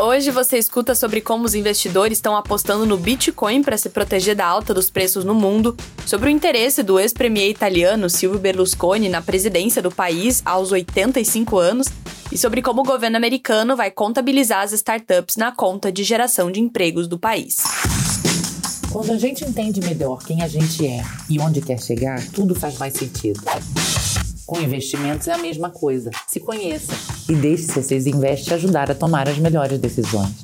Hoje você escuta sobre como os investidores estão apostando no Bitcoin para se proteger da alta dos preços no mundo, sobre o interesse do ex-premier italiano Silvio Berlusconi na presidência do país aos 85 anos e sobre como o governo americano vai contabilizar as startups na conta de geração de empregos do país. Quando a gente entende melhor quem a gente é e onde quer chegar, tudo faz mais sentido. Com investimentos é a mesma coisa. Se conheça e deixe C6 Invest ajudar a tomar as melhores decisões.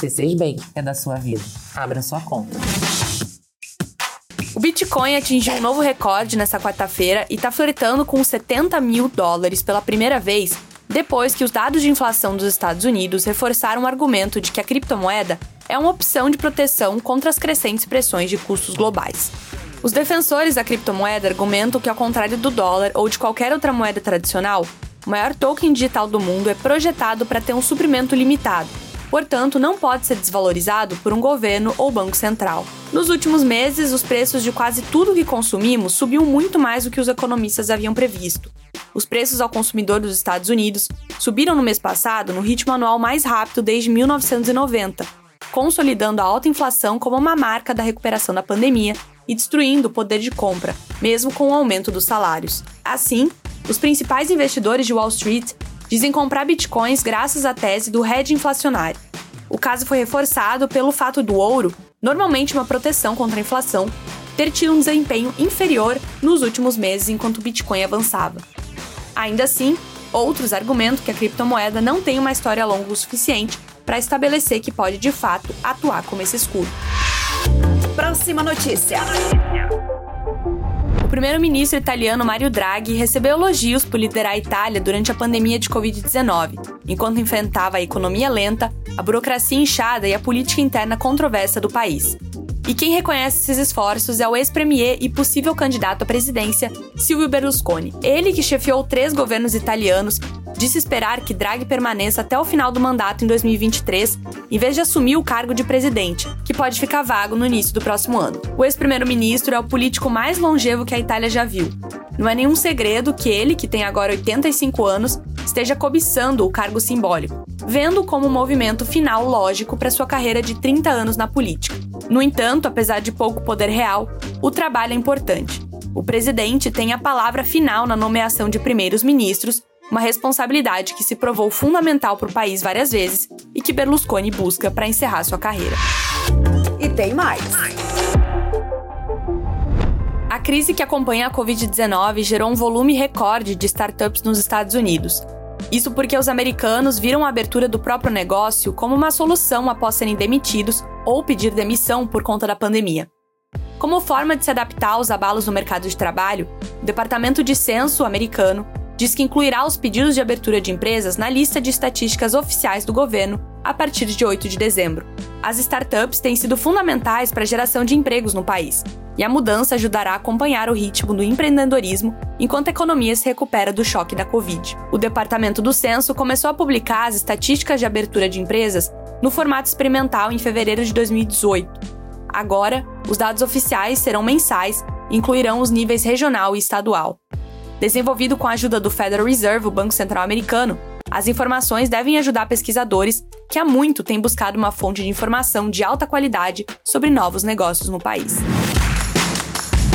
C6 Bank é da sua vida. Abra sua conta. O Bitcoin atingiu um novo recorde nessa quarta-feira e está flertando com 70 mil dólares pela primeira vez depois que os dados de inflação dos Estados Unidos reforçaram o argumento de que a criptomoeda é uma opção de proteção contra as crescentes pressões de custos globais. Os defensores da criptomoeda argumentam que, ao contrário do dólar ou de qualquer outra moeda tradicional, o maior token digital do mundo é projetado para ter um suprimento limitado, portanto, não pode ser desvalorizado por um governo ou banco central. Nos últimos meses, os preços de quase tudo que consumimos subiu muito mais do que os economistas haviam previsto. Os preços ao consumidor dos Estados Unidos subiram no mês passado no ritmo anual mais rápido desde 1990, consolidando a alta inflação como uma marca da recuperação da pandemia e destruindo o poder de compra, mesmo com o aumento dos salários. Assim, os principais investidores de Wall Street dizem comprar bitcoins graças à tese do hedge inflacionário. O caso foi reforçado pelo fato do ouro, normalmente uma proteção contra a inflação, ter tido um desempenho inferior nos últimos meses enquanto o Bitcoin avançava. Ainda assim, outros argumentam que a criptomoeda não tem uma história longa o suficiente para estabelecer que pode de fato atuar como esse escudo. Próxima notícia. O primeiro-ministro italiano Mario Draghi recebeu elogios por liderar a Itália durante a pandemia de Covid-19, enquanto enfrentava a economia lenta, a burocracia inchada e a política interna controversa do país. E quem reconhece esses esforços é o ex-premier e possível candidato à presidência, Silvio Berlusconi. Ele que chefiou três governos italianos disse esperar que Draghi permaneça até o final do mandato em 2023, em vez de assumir o cargo de presidente, que pode ficar vago no início do próximo ano. O ex-primeiro-ministro é o político mais longevo que a Itália já viu. Não é nenhum segredo que ele, que tem agora 85 anos, esteja cobiçando o cargo simbólico, vendo como um movimento final lógico para sua carreira de 30 anos na política. No entanto, apesar de pouco poder real, o trabalho é importante. O presidente tem a palavra final na nomeação de primeiros ministros uma responsabilidade que se provou fundamental para o país várias vezes e que Berlusconi busca para encerrar sua carreira. E tem mais. A crise que acompanha a Covid-19 gerou um volume recorde de startups nos Estados Unidos. Isso porque os americanos viram a abertura do próprio negócio como uma solução após serem demitidos ou pedir demissão por conta da pandemia. Como forma de se adaptar aos abalos no mercado de trabalho, o Departamento de Censo americano diz que incluirá os pedidos de abertura de empresas na lista de estatísticas oficiais do governo a partir de 8 de dezembro. As startups têm sido fundamentais para a geração de empregos no país, e a mudança ajudará a acompanhar o ritmo do empreendedorismo enquanto a economia se recupera do choque da Covid. O Departamento do Censo começou a publicar as estatísticas de abertura de empresas no formato experimental em fevereiro de 2018. Agora, os dados oficiais serão mensais e incluirão os níveis regional e estadual. Desenvolvido com a ajuda do Federal Reserve, o Banco Central Americano, as informações devem ajudar pesquisadores que há muito têm buscado uma fonte de informação de alta qualidade sobre novos negócios no país.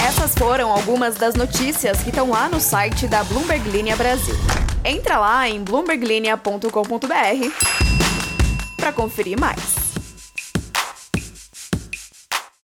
Essas foram algumas das notícias que estão lá no site da Bloomberg Linha Brasil. Entra lá em bloomberglinea.com.br para conferir mais.